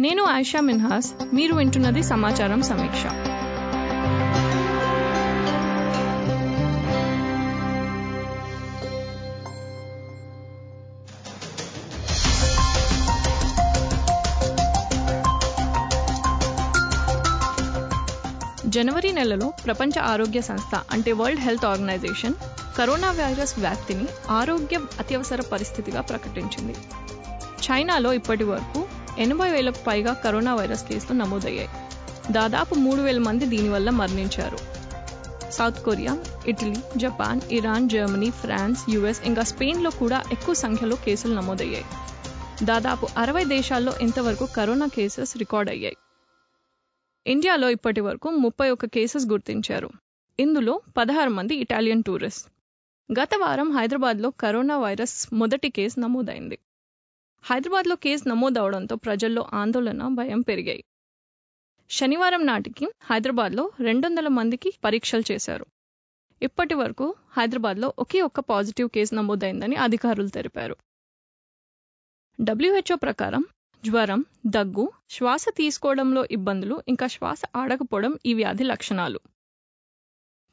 నేను ఆయిషా మిన్హాస్ మీరు వింటున్నది సమాచారం సమీక్ష. జనవరి నెలలో ప్రపంచ ఆరోగ్య సంస్థ అంటే world health organization corona virus వ్యాప్తిని ఆరోగ్య అత్యవసర పరిస్థితిగా ప్రకటించింది. చైనాలో ఇప్పటి వరకు ఎనభై వేలకు పైగా కరోనా వైరస్ కేసులు నమోదయ్యాయి. దాదాపు మూడు వేల మంది దీనివల్ల మరణించారు. South Korea Italy Japan Iran Germany France US ఇంకా స్పెయిన్లో కూడా ఎక్కువ సంఖ్యలో కేసులు నమోదయ్యాయి. దాదాపు అరవై దేశాల్లో ఇంతవరకు కరోనా కేసెస్ రికార్డ్ అయ్యాయి. ఇండియాలో ఇప్పటి వరకు ముప్పై ఒక్క కేసెస్ గుర్తించారు. ఇందులో పదహారు మంది ఇటాలియన్ టూరిస్ట్. గత వారం హైదరాబాద్లో కరోనా వైరస్ మొదటి కేసు నమోదైంది. హైదరాబాద్లో కేసు నమోదవడంతో ప్రజల్లో ఆందోళన భయం పెరిగాయి. శనివారం నాటికి హైదరాబాద్లో రెండు వందల మందికి పరీక్షలు చేశారు. ఇప్పటి వరకు హైదరాబాద్లో ఒకే ఒక్క పాజిటివ్ కేసు నమోదైందని అధికారులు తెలిపారు. డబ్ల్యూహెచ్ఓ ప్రకారం జ్వరం దగ్గు శ్వాస తీసుకోవడంలో ఇబ్బందులు ఇంకా శ్వాస ఆడకపోవడం ఈ వ్యాధి లక్షణాలు.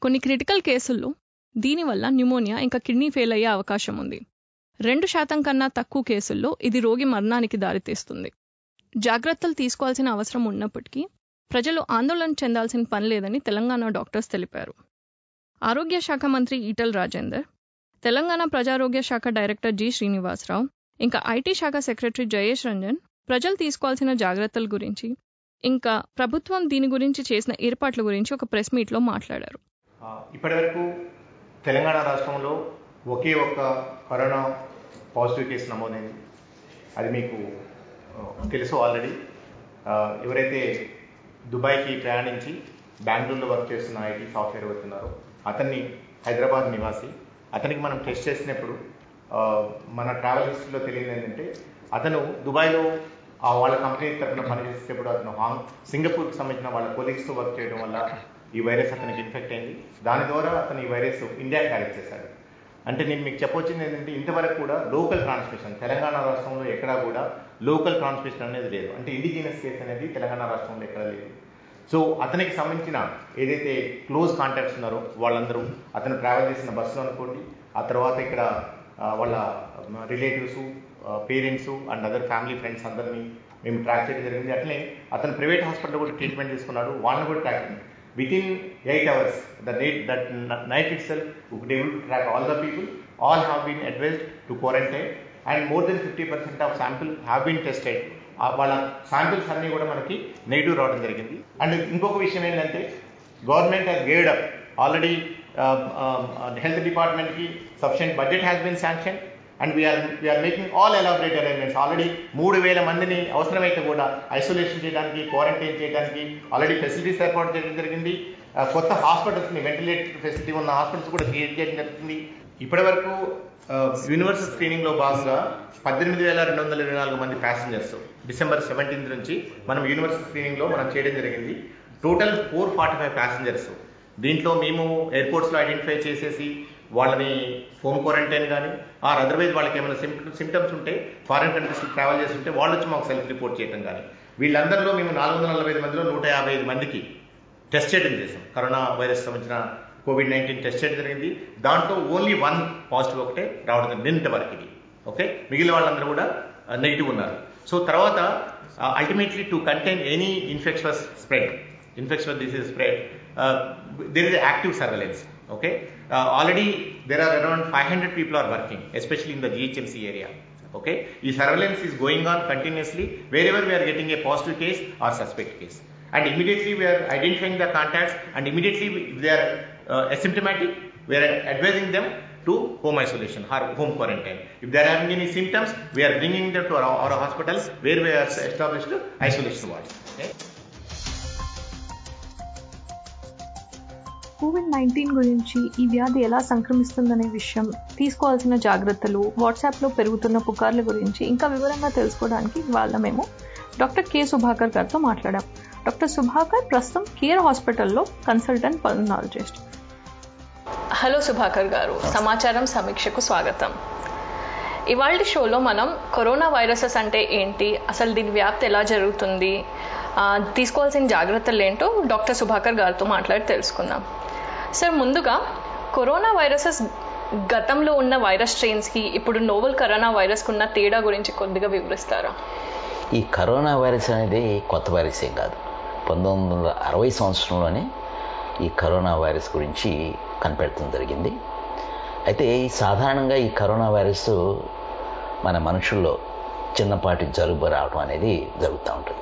కొన్ని క్రిటికల్ కేసుల్లో దీనివల్ల న్యూమోనియా ఇంకా కిడ్నీ ఫెయిల్ అయ్యే అవకాశం ఉంది. రెండు శాతం కన్నా తక్కువ కేసుల్లో ఇది రోగి మరణానికి దారితీస్తుంది. జాగ్రత్తలు తీసుకోవాల్సిన అవసరం ఉన్నప్పటికీ ప్రజలు ఆందోళన చెందాల్సిన పని లేదని తెలంగాణ డాక్టర్స్ తెలిపారు. ఆరోగ్య శాఖ మంత్రి ఈటల్ రాజేందర్ తెలంగాణ ప్రజారోగ్య శాఖ డైరెక్టర్ జి శ్రీనివాసరావు ఇంకా ఐటీ శాఖ సెక్రటరీ జయేష్ రంజన్ ప్రజలు తీసుకోవాల్సిన జాగ్రత్తల గురించి ఇంకా ప్రభుత్వం దీని గురించి చేసిన ఏర్పాట్ల గురించి ఒక ప్రెస్ మీట్లో మాట్లాడారు. ఇప్పటివరకు తెలంగాణ రాష్ట్రంలో ఒకే ఒక్క కరోనా పాజిటివ్ కేసు నమోదైంది. అది మీకు తెలుసు ఆల్రెడీ ఎవరైతే దుబాయ్కి ప్రయాణించి బెంగళూరులో వర్క్ చేస్తున్న ఐటీ సాఫ్ట్వేర్ వస్తున్నారో అతన్ని హైదరాబాద్ నివాసి అతనికి మనం టెస్ట్ చేసినప్పుడు మన ట్రావెల్ హిస్టరీలో తెలియదు ఏంటంటే అతను దుబాయ్లో వాళ్ళ కంపెనీ తరఫున పనిచేసేటప్పుడు అతను హాంగ్ సింగపూర్కి సంబంధించిన వాళ్ళ కొలీగ్స్తో వర్క్ చేయడం వల్ల ఈ వైరస్ అతనికి ఇన్ఫెక్ట్ అయింది. దాని ద్వారా అతను ఈ వైరస్ ఇండియా క్యారీ చేశాడు. అంటే నేను మీకు చెప్పొచ్చింది ఏంటంటే ఇంతవరకు కూడా లోకల్ ట్రాన్స్మిషన్ తెలంగాణ రాష్ట్రంలో ఎక్కడా కూడా లోకల్ ట్రాన్స్మిషన్ అనేది లేదు. అంటే ఇండిజినస్ కేసు అనేది తెలంగాణ రాష్ట్రంలో ఎక్కడ లేదు. సో అతనికి సంబంధించిన ఏదైతే క్లోజ్ కాంటాక్ట్స్ ఉన్నారో వాళ్ళందరూ అతను ట్రావెల్ చేసిన బస్సులో అనుకోండి ఆ తర్వాత ఇక్కడ వాళ్ళ relatives parents and other family friends అందరినీ మేము ట్రాక్ చేయడం జరిగింది. అట్లే అతను ప్రైవేట్ హాస్పిటల్ కూడా ట్రీట్మెంట్ తీసుకున్నాడు వాళ్ళని కూడా track with eight hours the night that night itself could able track all the people all have been advised to quarantine and more than fifty percent of sample have been tested వాళ్ళ samples అన్నీ కూడా మనకి negative రావడం జరిగింది. And ఇంకొక విషయం ఏంటంటే government has గేడ్ అప్ ఆల్రెడీ హెల్త్ డిపార్ట్మెంట్కి sufficient budget has been sanction and we're we're making all elaborate arrangements already మూడు వేల మందిని అవసరమైతే కూడా ఐసోలేషన్ చేయడానికి క్వారంటైన్ చేయడానికి ఆల్రెడీ ఫెసిలిటీస్ ఏర్పాటు చేయడం జరిగింది. కొత్త హాస్పిటల్స్ని వెంటిలేటర్ ఫెసిలిటీ ఉన్న హాస్పిటల్స్ కూడా క్రియేట్ చేయడం జరుగుతుంది ఇప్పటి వరకు యూనివర్సల్ స్క్రీనింగ్లో భాగంగా పద్దెనిమిది వేల రెండు వందల ఇరవై నాలుగు మంది ప్యాసింజర్స్ డిసెంబర్ సెవెంటీన్త్ నుంచి మనం యూనివర్సల్ స్క్రీనింగ్లో మనం చేయడం జరిగింది. Total four forty five passengers దీంట్లో మేము ఎయిర్పోర్ట్స్లో ఐడెంటిఫై చేసేసి వాళ్ళని హోమ్ క్వారంటైన్ కానీ ఆర్ అదర్వైజ్ వాళ్ళకి ఏమైనా సిమ్టమ్స్ ఉంటే ఫారిన్ కంట్రీస్కి ట్రావెల్ చేస్తుంటే వాళ్ళు వచ్చి మాకు సెల్ఫ్ రిపోర్ట్ చేయడం కానీ వీళ్ళందరిలో మేము నాలుగు వందల నలభై ఐదు మందిలో నూట యాభై ఐదు మందికి టెస్ట్ చేయడం చేసాం కరోనా వైరస్ సంబంధించిన కోవిడ్ నైన్టీన్ టెస్ట్ చేయడం జరిగింది. దాంట్లో ఓన్లీ వన్ పాజిటివ్ ఒకటే రావడం నిన్నటి వరకు ఇది. ఓకే? మిగిలిన వాళ్ళందరూ కూడా నెగిటివ్ ఉన్నారు. సో తర్వాత ultimately to contain any infectious spread infectious disease spread there is active surveillance okay? Uh, already there are around 500 people are working especially in the ghmc area. Okay? The surveillance is going on continuously. Wherever we are getting a positive case or suspect case. And immediately we are identifying the contacts and immediately if they are uh, asymptomatic. We are advising them to home isolation or home quarantine. If they are having any symptoms we are bringing them to our, our hospitals where we have established isolation wards. Okay? COVID nineteen గురించి ఈ వ్యాధి ఎలా సంక్రమిస్తుందనే విషయం తీసుకోవాల్సిన జాగ్రత్తలు వాట్సాప్లో పెరుగుతున్న పుకార్ల గురించి ఇంకా వివరంగా తెలుసుకోవడానికి ఇవాళ మేము డాక్టర్ కె సుభాకర్ గారితో మాట్లాడాం. డాక్టర్ సుభాకర్ ప్రస్తుతం కేర్ హాస్పిటల్లో కన్సల్టెంట్ పల్మనాలజిస్ట్. హలో సుభాకర్ గారు సమాచారం సమీక్షకు స్వాగతం. ఇవాళ షోలో మనం కరోనా వైరసెస్ అంటే ఏంటి అసలు దీని వ్యాప్తి ఎలా జరుగుతుంది తీసుకోవాల్సిన జాగ్రత్తలు ఏంటో డాక్టర్ సుభాకర్ గారితో మాట్లాడి తెలుసుకుందాం. సార్ ముందుగా కరోనా వైరసెస్ గతంలో ఉన్న వైరస్ స్ట్రెయిన్స్కి ఇప్పుడు నోవెల్ కరోనా వైరస్కి ఉన్న తేడా గురించి కొద్దిగా వివరిస్తారా? ఈ కరోనా వైరస్ అనేది కొత్త వైరస్ ఏం కాదు. పంతొమ్మిది వందల అరవై సంవత్సరంలోనే ఈ కరోనా వైరస్ గురించి కనిపెడతం జరిగింది. అయితే సాధారణంగా ఈ కరోనా వైరస్ మన మనుషుల్లో చిన్నపాటి జలుబు రావడం అనేది జరుగుతూ ఉంటుంది.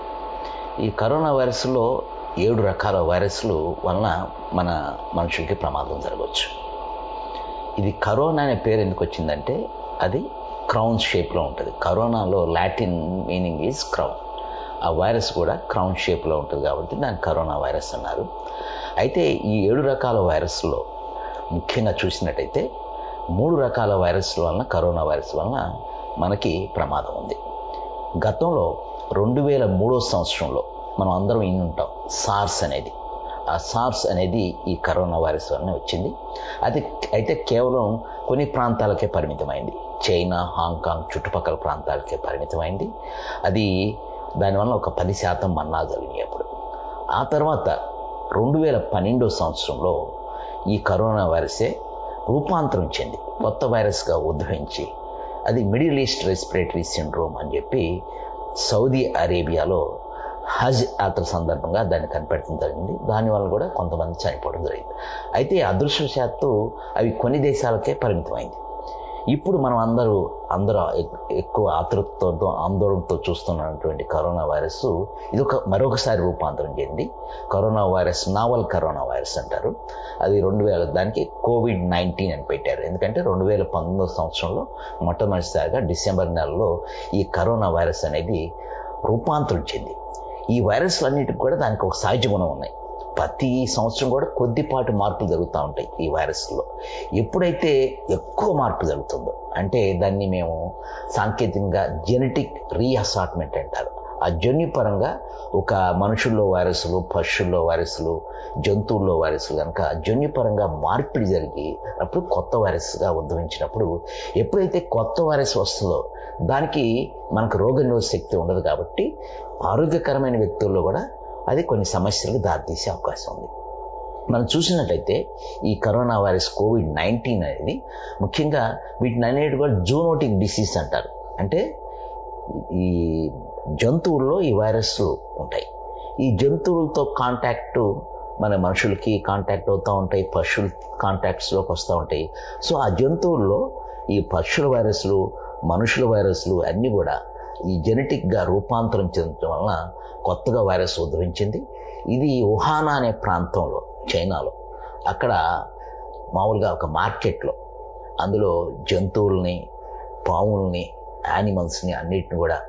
ఈ కరోనా వైరస్లో ఏడు రకాల వైరస్లు వలన మన మనుషులకి ప్రమాదం జరగవచ్చు. ఇది కరోనా అనే పేరు ఎందుకు వచ్చిందంటే అది క్రౌన్ షేప్లో ఉంటుంది. కరోనాలో లాటిన్ మీనింగ్ ఈజ్ క్రౌన్. ఆ వైరస్ కూడా క్రౌన్ షేప్లో ఉంటుంది కాబట్టి దాన్ని కరోనా వైరస్ అన్నారు. అయితే ఈ ఏడు రకాల వైరస్లో ముఖ్యంగా చూసినట్టయితే మూడు రకాల వైరస్ల వలన కరోనా వైరస్ వలన మనకి ప్రమాదం ఉంది. గతంలో రెండు వేల మూడో సంవత్సరంలో మనం అందరం ఇన్ని ఉంటాం సార్స్ అనేది. ఆ సార్స్ అనేది ఈ కరోనా వైరస్ వలన వచ్చింది. అది అయితే కేవలం కొన్ని ప్రాంతాలకే పరిమితమైంది. చైనా హాంకాంగ్ చుట్టుపక్కల ప్రాంతాలకే పరిమితమైంది. అది దానివల్ల ఒక పది శాతం మన్నా జరిగినాయి అప్పుడు. ఆ తర్వాత రెండు వేల పన్నెండో సంవత్సరంలో ఈ కరోనా వైరసే రూపాంతరం చెంది. కొత్త వైరస్గా ఉద్భవించి అది మిడిల్ ఈస్ట్ రెస్పిరేటరీ సిండ్రోమ్ అని చెప్పి సౌదీ అరేబియాలో హజ్ యాత్ర సందర్భంగా దాన్ని కనిపెట్టడం జరిగింది. దానివల్ల కూడా కొంతమంది చనిపోవడం జరిగింది. అయితే అదృష్టవశాత్తు అవి కొన్ని దేశాలకే పరిమితమైంది. ఇప్పుడు మనం అందరూ అందరూ ఎక్కువ ఆతృతతో ఆందోళనతో చూస్తున్నటువంటి కరోనా వైరస్ ఇది ఒక మరొకసారి రూపాంతరం చెంది corona virus novel corona virus అంటారు. అది రెండు వేల దానికి కోవిడ్ నైన్టీన్ అని పెట్టారు. ఎందుకంటే రెండు వేల పంతొమ్మిదో సంవత్సరంలో మొట్టమొదటిసారిగా డిసెంబర్ నెలలో ఈ కరోనా వైరస్ అనేది రూపాంతరం చెంది. ఈ వైరస్లన్నిటికి కూడా దానికి ఒక సహజ గుణం ఉన్నాయి. ప్రతి సంవత్సరం కూడా కొద్దిపాటి మార్పులు జరుగుతూ ఉంటాయి ఈ వైరస్లో. ఎప్పుడైతే ఎక్కువ మార్పు జరుగుతుందో అంటే దాన్ని మేము సాంకేతికంగా జెనెటిక్ రీఅసార్ట్మెంట్ అంటారు. ఆ జన్యుపరంగా ఒక మనుషుల్లో వైరస్లు పశువుల్లో వైరస్లు జంతువుల్లో వైరస్లు కనుక జన్యుపరంగా మార్పిడి జరిగి అప్పుడు కొత్త వైరస్గా ఉద్భవించినప్పుడు ఎప్పుడైతే కొత్త వైరస్ వస్తుందో దానికి మనకు రోగ శక్తి ఉండదు కాబట్టి ఆరోగ్యకరమైన వ్యక్తుల్లో కూడా అది కొన్ని సమస్యలకు దారితీసే అవకాశం ఉంది. మనం చూసినట్టయితే ఈ కరోనా వైరస్ కోవిడ్ నైన్టీన్ అనేది ముఖ్యంగా వీటిని అనేటి కూడా జూనోటిక్ డిసీజ్ అంటారు. అంటే ఈ జంతువుల్లో ఈ వైరస్లు ఉంటాయి. ఈ జంతువులతో కాంటాక్ట్ మన మనుషులకి కాంటాక్ట్ అవుతూ ఉంటాయి పశువుల కాంటాక్ట్స్లోకి వస్తూ ఉంటాయి. సో ఆ జంతువుల్లో ఈ పశువుల వైరస్లు మనుషుల వైరస్లు అన్నీ కూడా ఈ జెనెటిక్గా రూపాంతరం చెందడం వలన కొత్తగా వైరస్ ఉద్భవించింది. ఇది వుహానా అనే ప్రాంతంలో చైనాలో. అక్కడ మామూలుగా ఒక మార్కెట్లో అందులో జంతువుల్ని పాముల్ని యానిమల్స్ని అన్నిటిని కూడా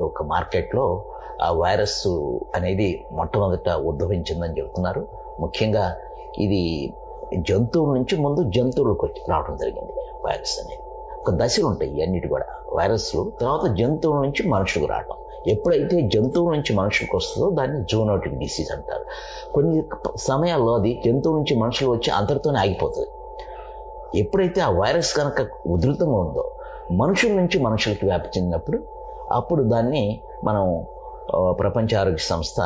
ఒక మార్కెట్లో ఆ వైరస్ అనేది మొట్టమొదట ఉద్భవించిందని చెబుతున్నారు ముఖ్యంగా ఇది జంతువుల నుంచి ముందు జంతువులకు వచ్చి రావడం జరిగింది వైరస్ అనేది. ఒక దశలు ఉంటాయి ఇవన్నిటి కూడా. వైరస్లు తర్వాత జంతువుల నుంచి మనుషులకు రావడం ఎప్పుడైతే జంతువుల నుంచి మనుషులకు వస్తుందో దాన్ని జూనోటిక్ డిసీజ్ అంటారు. కొన్ని సమయాల్లో అది జంతువుల నుంచి మనుషులు వచ్చి అంతటితోనే ఆగిపోతుంది. ఎప్పుడైతే ఆ వైరస్ కనుక ఉధృతంగా ఉందో మనుషుల నుంచి మనుషులకి వ్యాప్తి చెందినప్పుడు అప్పుడు దాన్ని మనం ప్రపంచ ఆరోగ్య సంస్థ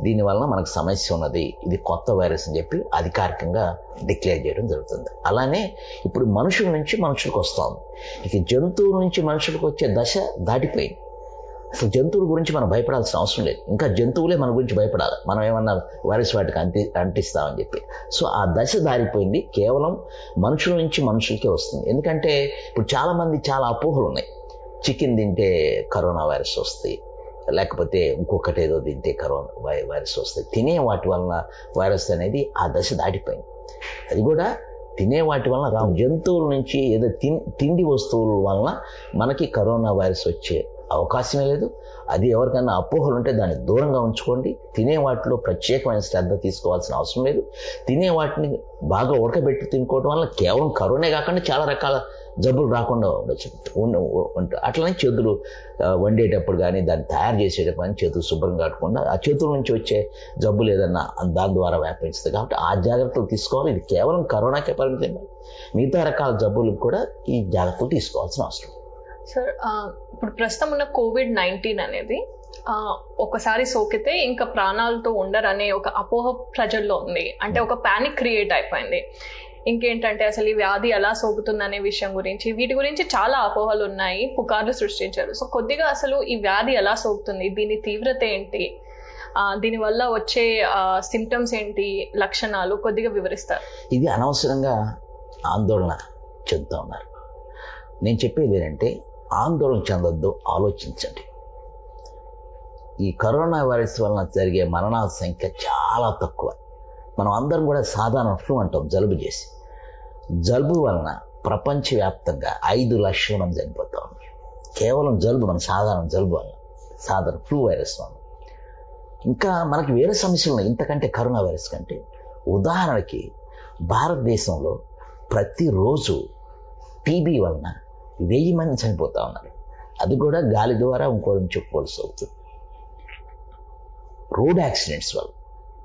దీనివల్ల మనకు సమస్య ఉన్నది. ఇది కొత్త వైరస్ అని చెప్పి అధికారికంగా డిక్లేర్ చేయడం జరుగుతుంది. అలానే ఇప్పుడు మనుషుల నుంచి మనుషులకు వస్తుంది ఇక జంతువుల నుంచి మనుషులకు వచ్చే దశ దాటిపోయింది. అసలు జంతువుల గురించి మనం భయపడాల్సిన అవసరం లేదు. ఇంకా జంతువులే మన గురించి భయపడాలి. మనం ఏమన్నా వైరస్ వాటికి అంటి అంటిస్తామని చెప్పి. సో ఆ దశ దారిపోయింది. కేవలం మనుషుల నుంచి మనుషులకే వస్తుంది. ఎందుకంటే ఇప్పుడు చాలామంది చాలా అపోహలు ఉన్నాయి చికెన్ తింటే కరోనా వైరస్ వస్తాయి. లేకపోతే ఇంకొకటి ఏదో తింటే కరోనా వైరస్ వస్తాయి. తినే వాటి వలన వైరస్ అనేది ఆ దశ దాటిపోయింది. అది కూడా తినే వాటి వలన రా జంతువుల నుంచి ఏదో తిన్ తిండి వస్తువుల వలన మనకి కరోనా వైరస్ వచ్చే అవకాశమే లేదు. అది ఎవరికైనా అపోహలు ఉంటే దాన్ని దూరంగా ఉంచుకోండి. తినే వాటిలో ప్రత్యేకమైన శ్రద్ధ తీసుకోవాల్సిన అవసరం లేదు. తినే వాటిని బాగా ఉడకబెట్టి తినుకోవడం వల్ల కేవలం కరోనే కాకుండా చాలా రకాల జబ్బులు రాకుండా ఉండొచ్చు. అట్లనే చేతులు వండేటప్పుడు కానీ దాన్ని తయారు చేసేటప్పుడు కానీ చేతులు శుభ్రంగా కట్టకుండా ఆ చేతుల నుంచి వచ్చే జబ్బులు ఏదన్నా దాని ద్వారా వ్యాపించుతుంది కాబట్టి ఆ జాగ్రత్తలు తీసుకోవాలి. ఇది కేవలం కరోనాకే పరిమితం కాదు. మిగతా రకాల జబ్బులకు కూడా ఈ జాగ్రత్తలు తీసుకోవాల్సిన అవసరం. సార్ ఇప్పుడు ప్రస్తుతం ఉన్న కోవిడ్ నైన్టీన్ అనేది ఒకసారి సోకితే ఇంకా ప్రాణాలతో ఉండరనే ఒక అపోహ ప్రజల్లో ఉంది. అంటే ఒక పానిక్ క్రియేట్ అయిపోయింది. ఇంకేంటంటే అసలు ఈ వ్యాధి ఎలా సోకుతుందనే విషయం గురించి వీటి గురించి చాలా అపోహలు ఉన్నాయి పుకార్లు సృష్టించారు. సో కొద్దిగా అసలు ఈ వ్యాధి ఎలా సోకుతుంది దీని తీవ్రత ఏంటి దీనివల్ల వచ్చే సిమ్టమ్స్ ఏంటి లక్షణాలు కొద్దిగా వివరిస్తారు. ఇది అనవసరంగా ఆందోళన చెందుతూ ఉన్నారు. నేను చెప్పేది ఏంటంటే ఆందోళన చెందొద్దు ఆలోచించండి. ఈ కరోనా వైరస్ వలన జరిగే మరణాల సంఖ్య చాలా తక్కువ. మనం అందరం కూడా సాధారణ ఫ్లూ అంటాం జలుబు చేసి. జలుబు వలన ప్రపంచవ్యాప్తంగా ఐదు లక్షల మంది చనిపోతా ఉన్నారు కేవలం జలుబు మన సాధారణ జలుబు వలన సాధారణ ఫ్లూ వైరస్ వలన. ఇంకా మనకి వేరే సమస్యలు ఉన్నాయి. ఇంతకంటే కరోనా వైరస్ కంటే. ఉదాహరణకి భారతదేశంలో ప్రతిరోజు టీబీ వలన వెయ్యి మంది చనిపోతా ఉన్నారు. అది కూడా గాలి ద్వారా ఇంకోటి చెప్పుకోవాల్సి అవుతుంది రోడ్ యాక్సిడెంట్స్ వల్ల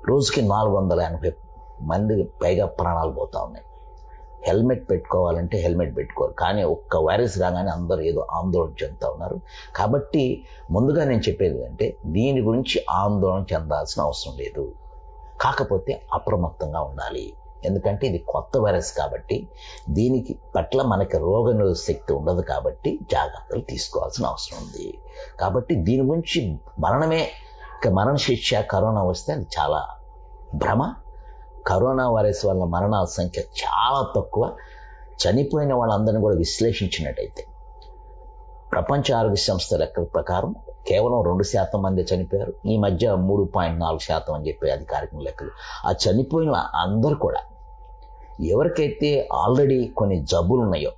రోజుకి నాలుగు వందల ఎనభై మంది పైగా ప్రాణాలు పోతా ఉన్నాయి. హెల్మెట్ పెట్టుకోవాలంటే హెల్మెట్ పెట్టుకోరు. కానీ ఒక్క వైరస్ రాగానే అందరూ ఏదో ఆందోళన చెందుతూ ఉన్నారు. కాబట్టి ముందుగా నేను చెప్పేది అంటే దీని గురించి ఆందోళన చెందాల్సిన అవసరం లేదు. కాకపోతే అప్రమత్తంగా ఉండాలి. ఎందుకంటే ఇది కొత్త వైరస్ కాబట్టి దీనికి పట్ల మనకి రోగ శక్తి ఉండదు కాబట్టి జాగ్రత్తలు తీసుకోవాల్సిన అవసరం ఉంది. కాబట్టి దీని గురించి మరణమే ఇక మరణ శిక్ష కరోనా వస్తే అది చాలా భ్రమ. కరోనా వైరస్ వల్ల మరణాల సంఖ్య చాలా తక్కువ. చనిపోయిన వాళ్ళందరినీ కూడా విశ్లేషించినట్టయితే ప్రపంచ ఆరోగ్య సంస్థ లెక్కల ప్రకారం కేవలం రెండు శాతం మంది చనిపోయారు. ఈ మధ్య మూడు పాయింట్ నాలుగు శాతం అని చెప్పి అధికారిక లెక్కలు. ఆ చనిపోయిన అందరూ కూడా ఎవరికైతే ఆల్రెడీ కొన్ని జబ్బులు ఉన్నాయో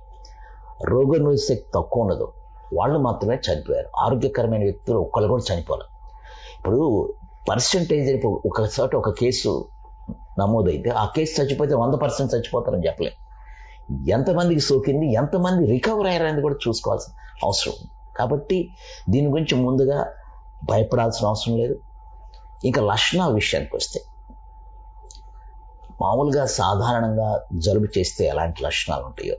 రోగనిరోధక శక్తి తక్కువ ఉన్నదో వాళ్ళు మాత్రమే చనిపోయారు. ఆరోగ్యకరమైన వ్యక్తులు ఒక్కళ్ళు కూడా చనిపోలేదు ఇప్పుడు పర్సంటేజ్ ఒక చోట ఒక కేసు నమోదైతే ఆ కేసు చచ్చిపోతే వంద పర్సెంట్ చచ్చిపోతారని చెప్పలేదు ఎంతమందికి సోకింది ఎంతమంది రికవర్ అయ్యారని కూడా చూసుకోవాల్సిన అవసరం కాబట్టి దీని గురించి ముందుగా భయపడాల్సిన అవసరం లేదు. ఇంకా లక్షణాల విషయానికి వస్తే మామూలుగా సాధారణంగా జలుబు చేస్తే ఎలాంటి లక్షణాలు ఉంటాయో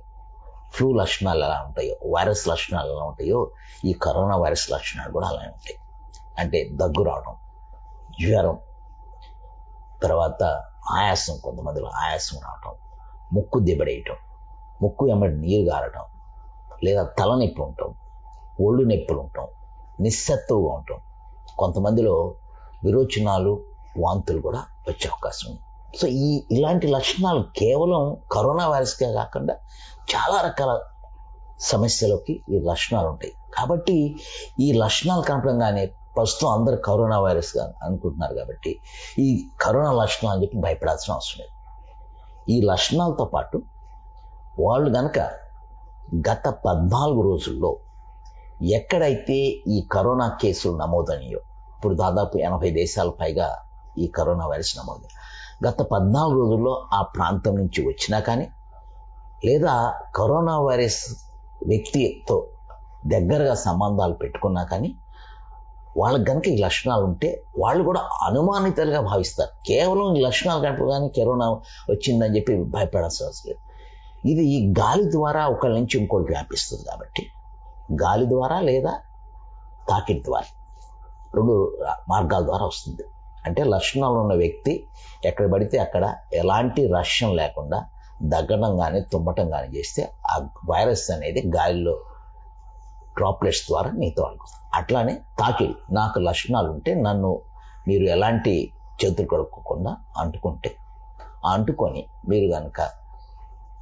ఫ్లూ లక్షణాలు ఎలా ఉంటాయో వైరస్ లక్షణాలు ఎలా ఉంటాయో ఈ కరోనా వైరస్ లక్షణాలు కూడా అలానే ఉంటాయి. అంటే దగ్గు రావడం జ్వరం తర్వాత ఆయాసం కొంతమందిలో ఆయాసం రావటం ముక్కు దిబడేయటం ముక్కు ఎమ్మడి నీరు గారటం లేదా తలనొప్పి ఉండటం ఒళ్ళు నొప్పులు ఉండటం నిస్సత్తువుగా ఉండటం. కొంతమందిలో విరోచనాలు వాంతులు కూడా వచ్చే అవకాశం ఉంది. సో ఈ ఇలాంటి లక్షణాలు కేవలం కరోనా వైరస్కే కాకుండా చాలా రకాల సమస్యలకి ఈ లక్షణాలు ఉంటాయి. కాబట్టి ఈ లక్షణాలు కనపడంగానే ప్రస్తుతం అందరు కరోనా వైరస్ అనుకుంటున్నారు కాబట్టి ఈ కరోనా లక్షణాలు అని చెప్పి భయపడాల్సిన అవసరం లేదు. ఈ లక్షణాలతో పాటు వాళ్ళు గనక గత పద్నాలుగు రోజుల్లో ఎక్కడైతే ఈ కరోనా కేసులు నమోదయ్యో ఇప్పుడు దాదాపు ఎనభై దేశాల పైగా ఈ కరోనా వైరస్ నమోదు గత పద్నాలుగు రోజుల్లో ఆ ప్రాంతం నుంచి వచ్చినా కానీ లేదా కరోనా వైరస్ వ్యక్తితో దగ్గరగా సంబంధాలు పెట్టుకున్నా కానీ వాళ్ళకి కనుక ఈ లక్షణాలు ఉంటే వాళ్ళు కూడా అనుమానితలుగా భావిస్తారు. కేవలం ఈ లక్షణాలు కనపగానే కరోనా వచ్చిందని చెప్పి భయపడాల్సిన అవసరం లేదు. ఇది గాలి ద్వారా ఒకళ్ళ నుంచి ఇంకోటి వ్యాపిస్తుంది కాబట్టి గాలి ద్వారా లేదా తాకిడి ద్వారా రెండు మార్గాల ద్వారా వస్తుంది. అంటే లక్షణాలు ఉన్న వ్యక్తి ఎక్కడ పడితే అక్కడ ఎలాంటి రష్యం లేకుండా దగ్గడం కానీ తుమ్మటం కానీ చేస్తే ఆ వైరస్ అనేది గాలిలో డ్రాప్లెట్స్ ద్వారా మీతో అనుకుంటుంది అట్లానే తాకిడి నాకు లక్షణాలు ఉంటే నన్ను మీరు ఎలాంటి చేతులు కడుక్కోకుండా అంటుకుంటే. అంటుకొని మీరు కనుక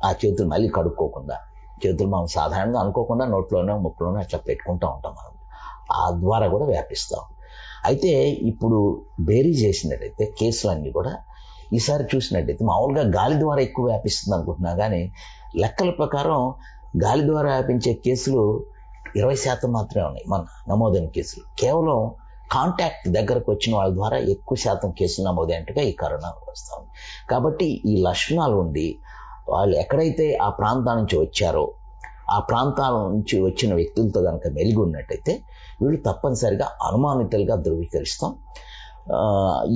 ఆ చేతులు మళ్ళీ కడుక్కోకుండా చేతులు మనం సాధారణంగా అనుకోకుండా నోట్లోనే ముక్కులోనే అట్లా పెట్టుకుంటూ ఉంటాం మనం. ఆ ద్వారా కూడా వ్యాపిస్తాం. అయితే ఇప్పుడు బేరీ చేసినట్టయితే కేసులన్నీ కూడా ఈసారి చూసినట్టయితే మామూలుగా గాలి ద్వారా ఎక్కువ వ్యాపిస్తుంది అనుకుంటున్నా కానీ లెక్కల ప్రకారం గాలి ద్వారా వ్యాపించే కేసులు ఇరవై శాతం మాత్రమే ఉన్నాయి మన నమోదైన కేసులు. కేవలం కాంటాక్ట్ దగ్గరకు వచ్చిన వాళ్ళ ద్వారా ఎక్కువ శాతం కేసులు నమోదైనట్టుగా ఈ కరోనా వస్తూ ఉంది. కాబట్టి ఈ లక్షణాలు ఉండి వాళ్ళు ఎక్కడైతే ఆ ప్రాంతాల నుంచి వచ్చారో ఆ ప్రాంతాల నుంచి వచ్చిన వ్యక్తులతో కనుక మెలిగి ఉన్నట్టయితే వీళ్ళు తప్పనిసరిగా అనుమానితులుగా ధృవీకరిస్తాం.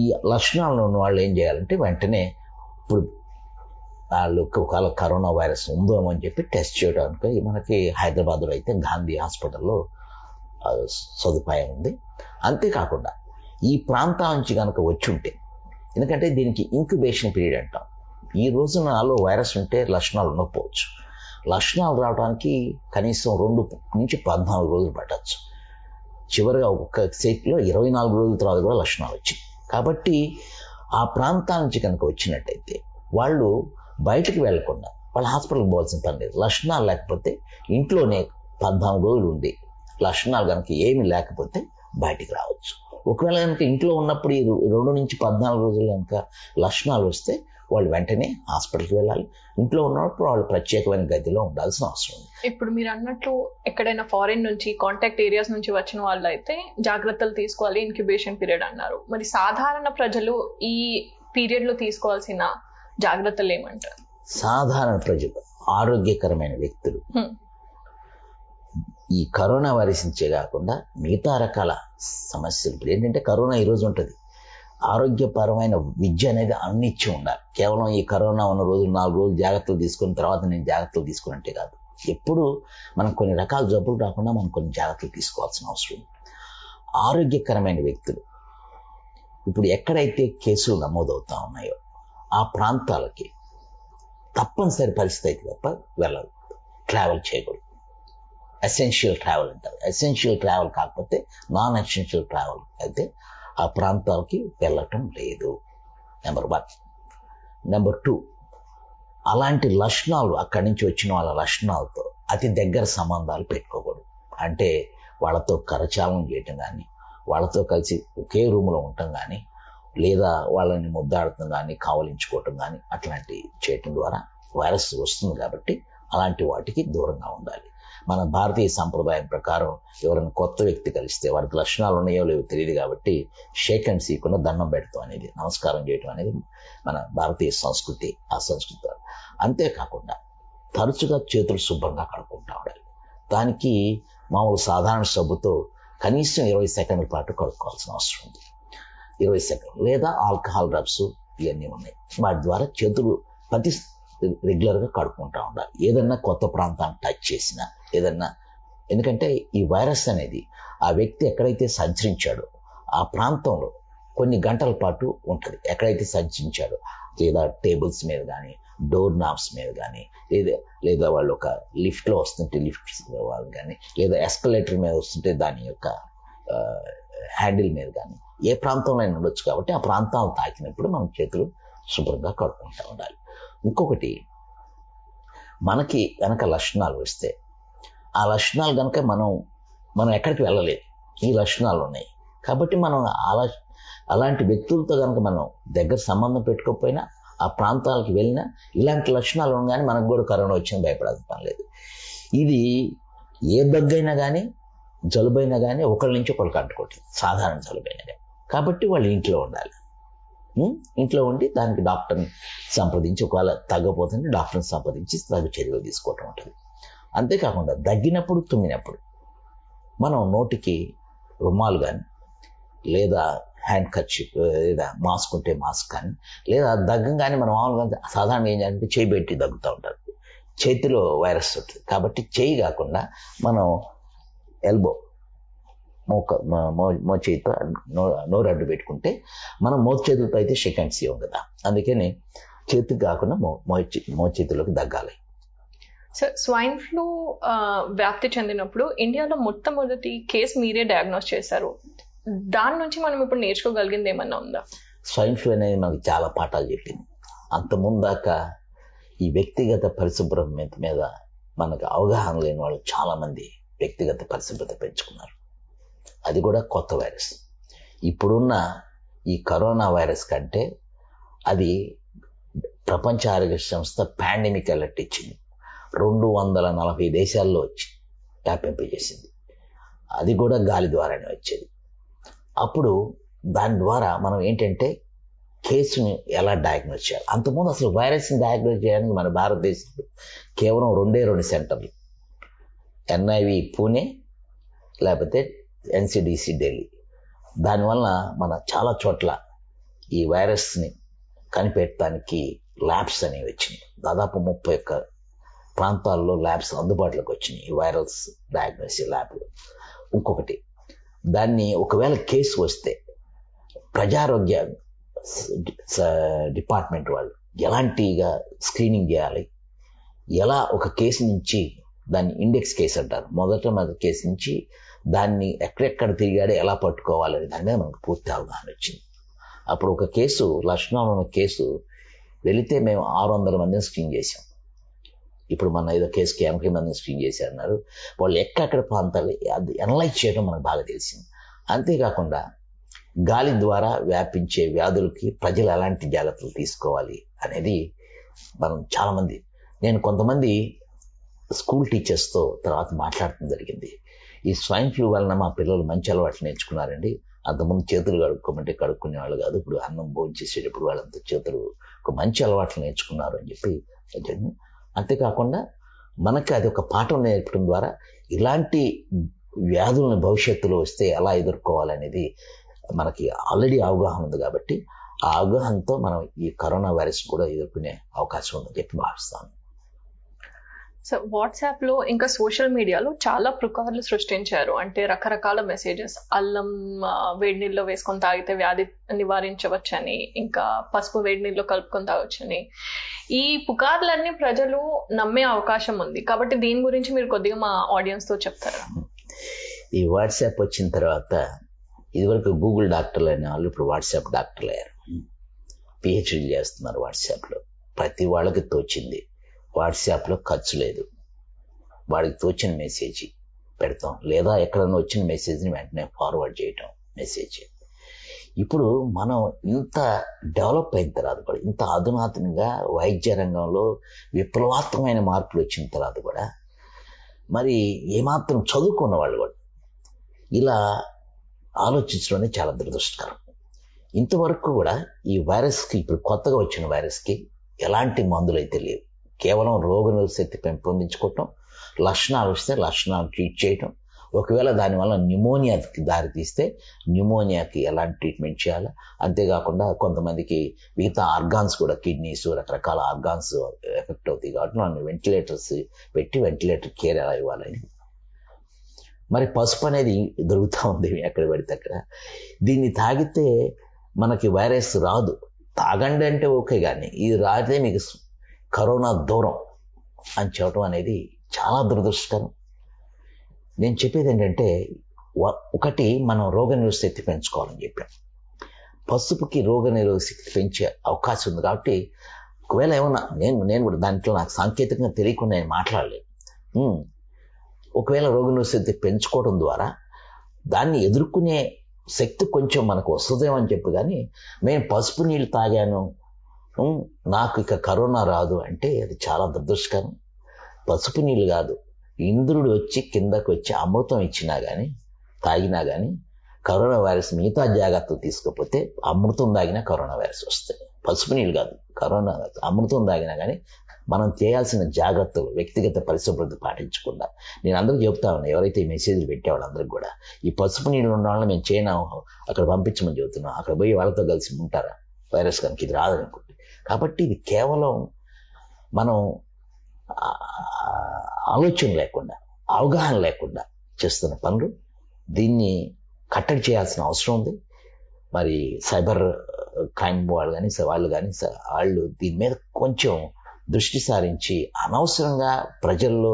ఈ లక్షణాలు ఉన్న వాళ్ళు ఏం చేయాలంటే వెంటనే ఇప్పుడు వాళ్ళు ఒకవేళ కరోనా వైరస్ ఉందో అని చెప్పి టెస్ట్ చేయడానికి మనకి హైదరాబాద్లో అయితే గాంధీ హాస్పిటల్లో సదుపాయం ఉంది. అంతేకాకుండా ఈ ప్రాంతం నుంచి కనుక వచ్చి ఉంటే ఎందుకంటే దీనికి ఇంక్యుబేషన్ పీరియడ్ అంటాం. ఈ రోజు నాలో వైరస్ ఉంటే లక్షణాలు ఉండకపోవచ్చు. లక్షణాలు రావడానికి కనీసం రెండు నుంచి పద్నాలుగు రోజులు పట్టచ్చు. చివరిగా ఒక్క సెట్లో ఇరవై నాలుగు రోజుల తర్వాత కూడా లక్షణాలు వచ్చాయి. కాబట్టి ఆ ప్రాంతాల నుంచి కనుక వచ్చినట్టయితే వాళ్ళు బయటికి వెళ్ళకుండా వాళ్ళు హాస్పిటల్కి పోవాల్సిన పని లేదు. లక్షణాలు లేకపోతే ఇంట్లోనే పద్నాలుగు రోజులు ఉండి లక్షణాలు కనుక ఏమి లేకపోతే బయటికి రావచ్చు. ఒకవేళ కనుక ఇంట్లో ఉన్నప్పుడు ఈ రెండు నుంచి పద్నాలుగు రోజులు కనుక లక్షణాలు వస్తే వాళ్ళు వెంటనే హాస్పిటల్కి వెళ్ళాలి. ఇంట్లో ఉన్నప్పుడు వాళ్ళు ప్రత్యేకమైన గదిలో ఉండాల్సిన అవసరం ఉంది. ఇప్పుడు మీరు అన్నట్లు ఎక్కడైనా ఫారిన్ నుంచి కాంటాక్ట్ ఏరియాస్ నుంచి వచ్చిన వాళ్ళు అయితే జాగ్రత్తలు తీసుకోవాలి ఇంక్యుబేషన్ పీరియడ్ అన్నారు. మరి సాధారణ ప్రజలు ఈ పీరియడ్లో తీసుకోవాల్సిన జాగ్రత్తలు ఏమంటారు సాధారణ ప్రజలు ఆరోగ్యకరమైన వ్యక్తులు. ఈ కరోనా వైరస్ నుంచే కాకుండా మిగతా రకాల సమస్యలు. ఇప్పుడు ఏంటంటే కరోనా ఈరోజు ఉంటుంది. ఆరోగ్యపరమైన విద్య అనేది అన్నిచ్చి ఉండాలి. కేవలం ఈ కరోనా ఉన్న రోజులు నాలుగు రోజులు జాగ్రత్తలు తీసుకున్న తర్వాత నేను జాగ్రత్తలు తీసుకున్నట్టే కాదు. ఎప్పుడు మనం కొన్ని రకాల జబ్బులు రాకుండా మనం కొన్ని జాగ్రత్తలు తీసుకోవాల్సిన అవసరం ఉంది. ఆరోగ్యకరమైన వ్యక్తులు. ఇప్పుడు ఎక్కడైతే కేసులు నమోదవుతా ఉన్నాయో ఆ ప్రాంతాలకి తప్పనిసరి పరిస్థితి అయితే తప్ప వెళ్ళదు ట్రావెల్ చేయకూడదు. ఎసెన్షియల్ ట్రావెల్ అంటారు. ఎసెన్షియల్ ట్రావెల్ కాకపోతే నాన్ ఎసెన్షియల్ ట్రావెల్ అయితే ఆ ప్రాంతాలకి వెళ్ళటం లేదు. నెంబర్ వన్ నెంబర్ టూ అలాంటి లక్షణాలు అక్కడి నుంచి వచ్చిన వాళ్ళ లక్షణాలతో అతి దగ్గర సంబంధాలు పెట్టుకోకూడదు. అంటే వాళ్ళతో కరచాలం చేయటం కానీ వాళ్ళతో కలిసి ఒకే రూమ్లో ఉండటం కానీ లేదా వాళ్ళని ముద్దాడటం కానీ కావలించుకోవటం కానీ అట్లాంటి చేయటం ద్వారా వైరస్ వస్తుంది కాబట్టి అలాంటి వాటికి దూరంగా ఉండాలి. మన భారతీయ సంప్రదాయం ప్రకారం ఎవరైనా కొత్త వ్యక్తి కలిస్తే వారికి లక్షణాలు ఉన్నాయో లేవో తెలియదు కాబట్టి షేక్ అండ్ సీకుండా దండం పెడతాం అనేది నమస్కారం చేయటం అనేది మన భారతీయ సంస్కృతి ఆ సంస్కృతి అంతేకాకుండా తరచుగా చేతులు శుభ్రంగా కడుక్కుంటూ ఉండాలి. దానికి మామూలు సాధారణ సబ్బుతో కనీసం ఇరవై సెకండ్ల పాటు కడుక్కోవాల్సిన అవసరం ఉంది. ఇరవై సెకండ్ లేదా ఆల్కహాల్ డ్రగ్స్ ఇవన్నీ ఉన్నాయి. వాటి ద్వారా చేతులు ప్రతి రెగ్యులర్గా కడుక్కుంటా ఉండాలి. ఏదన్నా కొత్త ప్రాంతాన్ని టచ్ చేసినా ఏదన్నా ఎందుకంటే ఈ వైరస్ అనేది ఆ వ్యక్తి ఎక్కడైతే సంచరించాడో ఆ ప్రాంతంలో కొన్ని గంటల పాటు ఉంటుంది. ఎక్కడైతే సంచరించాడో లేదా టేబుల్స్ మీద కానీ డోర్ నాబ్స్ మీద కానీ లేదా లేదా వాళ్ళు ఒక లిఫ్ట్లో వస్తుంటే లిఫ్ట్ వాళ్ళు కానీ లేదా ఎస్కలేటర్ మీద వస్తుంటే దాని యొక్క హ్యాండిల్ మీద కానీ ఏ ప్రాంతంలో అయినా ఉండొచ్చు కాబట్టి ఆ ప్రాంతాలు తాకినప్పుడు మనం చేతులు శుభ్రంగా కడుక్కుంటూ ఉండాలి. ఇంకొకటి మనకి కనుక లక్షణాలు వస్తే ఆ లక్షణాలు కనుక మనం మనం ఎక్కడికి వెళ్ళలేదు. ఈ లక్షణాలు ఉన్నాయి. కాబట్టి మనం అలా అలాంటి వ్యక్తులతో కనుక మనం దగ్గర సంబంధం పెట్టుకోకపోయినా ఆ ప్రాంతాలకు వెళ్ళినా ఇలాంటి లక్షణాలు కానీ మనకు కూడా కరోనా వచ్చిన భయపడాల్సిన పని లేదు. ఇది ఏ దగ్గైనా కానీ జలుబైనా కానీ ఒకళ్ళ నుంచి ఒకళ్ళకి అంటుకోవట్లేదు. సాధారణ జలుబైనా కానీ కాబట్టి వాళ్ళు ఇంట్లో ఉండాలి. ఇంట్లో ఉండి దానికి డాక్టర్ని సంప్రదించి ఒకవేళ తగ్గపోతుంది డాక్టర్ని సంప్రదించి తగు చర్యలు తీసుకోవటం ఉంటుంది. అంతేకాకుండా దగ్గినప్పుడు తుమ్మినప్పుడు మనం నోటికి రుమాలు కానీ లేదా హ్యాండ్ కర్చిప్ లేదా మాస్క్ ఉంటే మాస్క్ కానీ లేదా దగ్గంగానే మనం మామూలుగా సాధారణంగా ఏం చేయాలంటే చేయి పెట్టి దగ్గుతూ ఉంటారు చేతిలో వైరస్ ఉంటుంది కాబట్టి చేయి కాకుండా మనం ఎల్బో మోక మో మో చేతితో నోరు అడ్డు పెట్టుకుంటే మనం మో చేతులతో అయితే సెకండ్స్ ఇవ్వం కదా. అందుకని చేతికి కాకుండా మో మో చేతులకు దగ్గాలి సార్ స్వైన్ ఫ్లూ వ్యాప్తి చెందినప్పుడు ఇండియాలో మొట్టమొదటి కేసు మీరే డయాగ్నోస్ చేశారు. దాని నుంచి మనం ఇప్పుడు నేర్చుకోగలిగింది ఏమన్నా ఉందా? స్వైన్ ఫ్లూ అనేది మనకు చాలా పాఠాలు చెప్పింది. అంత ముందాక ఈ వ్యక్తిగత పరిశుభ్రం మీద మీద మనకు అవగాహన లేని వాళ్ళు చాలా మంది వ్యక్తిగత పరిశుభ్రత పెంచుకున్నారు. అది కూడా కొత్త వైరస్. ఇప్పుడున్న ఈ కరోనా వైరస్ కంటే అది ప్రపంచ ఆరోగ్య సంస్థ పాండమిక్ అలర్ట్ ఇచ్చింది. రెండు వందల నలభై దేశాల్లో వచ్చి వ్యాపింపజేసింది అది కూడా గాలి ద్వారానే వచ్చేది. అప్పుడు దాని ద్వారా మనం ఏంటంటే కేసుని ఎలా డయాగ్నోస్ చేయాలి? అంతకుముందు అసలు వైరస్ని డయాగ్నోస్ చేయడానికి మన భారతదేశంలో కేవలం రెండే రెండు సెంటర్లు. ఎన్ఐవి పూణే లేకపోతే ఎన్సిడిసి ఢిల్లీ. దానివల్ల మన చాలా చోట్ల ఈ వైరస్ని కనిపెట్టడానికి ల్యాబ్స్ అనేవి వచ్చినాయి. దాదాపు ముప్పై ఒక్క ప్రాంతాల్లో ల్యాబ్స్ అందుబాటులోకి వచ్చినాయి ఈ వైరల్స్ డయాగ్నోసిస్ ల్యాబ్లు ఇంకొకటి దాన్ని ఒకవేళ కేసు వస్తే ప్రజారోగ్య డిపార్ట్మెంట్ వాళ్ళు ఎలాంటిగా స్క్రీనింగ్ చేయాలి? ఎలా ఒక కేసు నుంచి దాన్ని ఇండెక్స్ కేసు అంటారు. మొదట మొదటి కేసు నుంచి దాన్ని ఎక్కడెక్కడ తిరిగాడో ఎలా పట్టుకోవాలని దాని మీద మనకు పూర్తి అవగాహన వచ్చింది. అప్పుడు ఒక కేసు లక్ష్మణ్ ఉన్న కేసు వెళితే మేము ఆరు వందల మందిని స్క్రీన్ చేసాం ఇప్పుడు మన ఏదో కేసుకి ఎనభై మందిని స్క్రీన్ చేశారన్నారు. వాళ్ళు ఎక్కడెక్కడ ప్రాంతాలు అది అనలైజ్ చేయడం మనకు బాగా తెలిసింది. అంతేకాకుండా గాలి ద్వారా వ్యాపించే వ్యాధులకి ప్రజలు ఎలాంటి జాగ్రత్తలు తీసుకోవాలి అనేది మనం చాలామంది నేను కొంతమంది స్కూల్ టీచర్స్తో తర్వాత మాట్లాడటం జరిగింది. ఈ స్వైన్ ఫ్లూ వలన మా పిల్లలు మంచి అలవాట్లు నేర్చుకున్నారండి. అంతకుముందు చేతులు కడుక్కోమంటే కడుక్కునేవాళ్ళు కాదు. ఇప్పుడు అన్నం భోజనం చేసేటప్పుడు వాళ్ళంతా చేతులు ఒక మంచి అలవాట్లు నేర్చుకున్నారు అని చెప్పి జరిగింది అంతేకాకుండా మనకి అది ఒక పాఠం నేర్పడం ద్వారా ఇలాంటి వ్యాధులను భవిష్యత్తులో వస్తే ఎలా ఎదుర్కోవాలనేది మనకి ఆల్రెడీ అవగాహన ఉంది కాబట్టి ఆ అవగాహనతో మనం ఈ కరోనా వైరస్ కూడా ఎదుర్కొనే అవకాశం ఉందని చెప్పి భావిస్తాను. సో వాట్సాప్లో ఇంకా సోషల్ మీడియాలో చాలా పుకార్లు సృష్టించారు. అంటే రకరకాల మెసేజెస్ అల్లం వేడి నీళ్ళలో వేసుకొని తాగితే వ్యాధి నివారించవచ్చని ఇంకా పసుపు వేడి నీళ్ళలో కలుపుకొని తాగొచ్చని. ఈ పుకార్లన్నీ ప్రజలు నమ్మే అవకాశం ఉంది. కాబట్టి దీని గురించి మీరు కొద్దిగా మా ఆడియన్స్తో చెప్తారా? ఈ వాట్సాప్ వచ్చిన తర్వాత ఇదివరకు గూగుల్ డాక్టర్లు అనే వాళ్ళు ఇప్పుడు వాట్సాప్ డాక్టర్లు అయ్యారు. పిహెచ్డీ చేస్తున్నారు వాట్సాప్లో ప్రతి వాళ్ళకి తోచింది. వాట్సాప్లో ఖర్చు లేదు. వాడికి తోచిన మెసేజ్ పెడతాం. లేదా ఎక్కడైనా వచ్చిన మెసేజ్ని వెంటనే ఫార్వర్డ్ చేయటం మెసేజ్ ఇప్పుడు మనం ఇంత డెవలప్ అయిన తర్వాత కూడా ఇంత అధునాతనంగా వైద్య రంగంలో విప్లవాత్మకమైన మార్పులు వచ్చిన తర్వాత కూడా మరి ఏమాత్రం చదువుకున్న వాళ్ళు కూడా ఇలా ఆలోచించడం చాలా దురదృష్టకరం. ఇంతవరకు కూడా ఈ వైరస్కి ఇప్పుడు కొత్తగా వచ్చిన వైరస్కి ఎలాంటి మందులు అయితే లేవు. కేవలం రోగ శక్తి పెంపొందించుకోవటం లక్షణాలు వస్తే లక్షణాలు ట్రీట్ చేయటం. ఒకవేళ దానివల్ల న్యూమోనియాకి దారి తీస్తే న్యూమోనియాకి ఎలాంటి ట్రీట్మెంట్ చేయాలి? అంతేకాకుండా కొంతమందికి మిగతా ఆర్గాన్స్ కూడా కిడ్నీస్ రకరకాల ఆర్గాన్స్ ఎఫెక్ట్ అవుతాయి కాబట్టి మనం వెంటిలేటర్స్ పెట్టి వెంటిలేటర్ కేర్ ఎలా ఇవ్వాలని మరి పసుపు అనేది దొరుకుతూ ఉంది ఎక్కడ పడితే అక్కడ. దీన్ని తాగితే మనకి వైరస్ రాదు. తాగండి అంటే ఓకే కానీ ఇది రాతే మీకు కరోనా దూరం అని చెప్పడం అనేది చాలా దురదృష్టకరం నేను చెప్పేది ఏంటంటే ఒకటి మనం రోగనిరోధ శక్తి పెంచుకోవాలని చెప్పాను. పసుపుకి రోగనిరోధ శక్తి పెంచే అవకాశం ఉంది కాబట్టి ఒకవేళ ఏమన్నా నేను నేను కూడా దాంట్లో నాకు సాంకేతికంగా తెలియకుండా నేను మాట్లాడలేదు. ఒకవేళ రోగ నిరోధక శక్తి పెంచుకోవడం ద్వారా దాన్ని ఎదుర్కొనే శక్తి కొంచెం మనకు వస్తుందేమో అని చెప్పి కానీ నేను పసుపు నీళ్ళు తాగాను నాకు ఇక కరోనా రాదు అంటే అది చాలా దురదృష్టకరం. పసుపు నీళ్ళు కాదు. ఇంద్రుడు వచ్చి కిందకు వచ్చి అమృతం ఇచ్చినా కానీ తాగినా కానీ కరోనా వైరస్ మిగతా జాగ్రత్తలు తీసుకోకపోతే అమృతం తాగినా కరోనా వైరస్ వస్తాయి పసుపు నీళ్ళు కాదు కరోనా అమృతం తాగినా కానీ మనం చేయాల్సిన జాగ్రత్తలు వ్యక్తిగత పరిశుభ్రత పాటించకుండా. నేను అందరికీ చెప్తా ఉన్నా ఎవరైతే ఈ మెసేజ్లు పెట్టే వాళ్ళందరికీ కూడా ఈ పసుపు నీళ్ళు ఉన్న వాళ్ళని మేము చైనా అక్కడ పంపించమని చెబుతున్నాం. అక్కడ పోయి వాళ్ళతో కలిసి ఉంటారా? వైరస్ కనుక ఇది రాదనుకోండి. కాబట్టి ఇది కేవలం మనం ఆలోచన లేకుండా అవగాహన లేకుండా చేస్తున్న పనులు. దీన్ని కట్టడి చేయాల్సిన అవసరం ఉంది. మరి సైబర్ క్రైమ్ వాళ్ళు కానీ వాళ్ళు కానీ వాళ్ళు దీని మీద కొంచెం దృష్టి సారించి అనవసరంగా ప్రజల్లో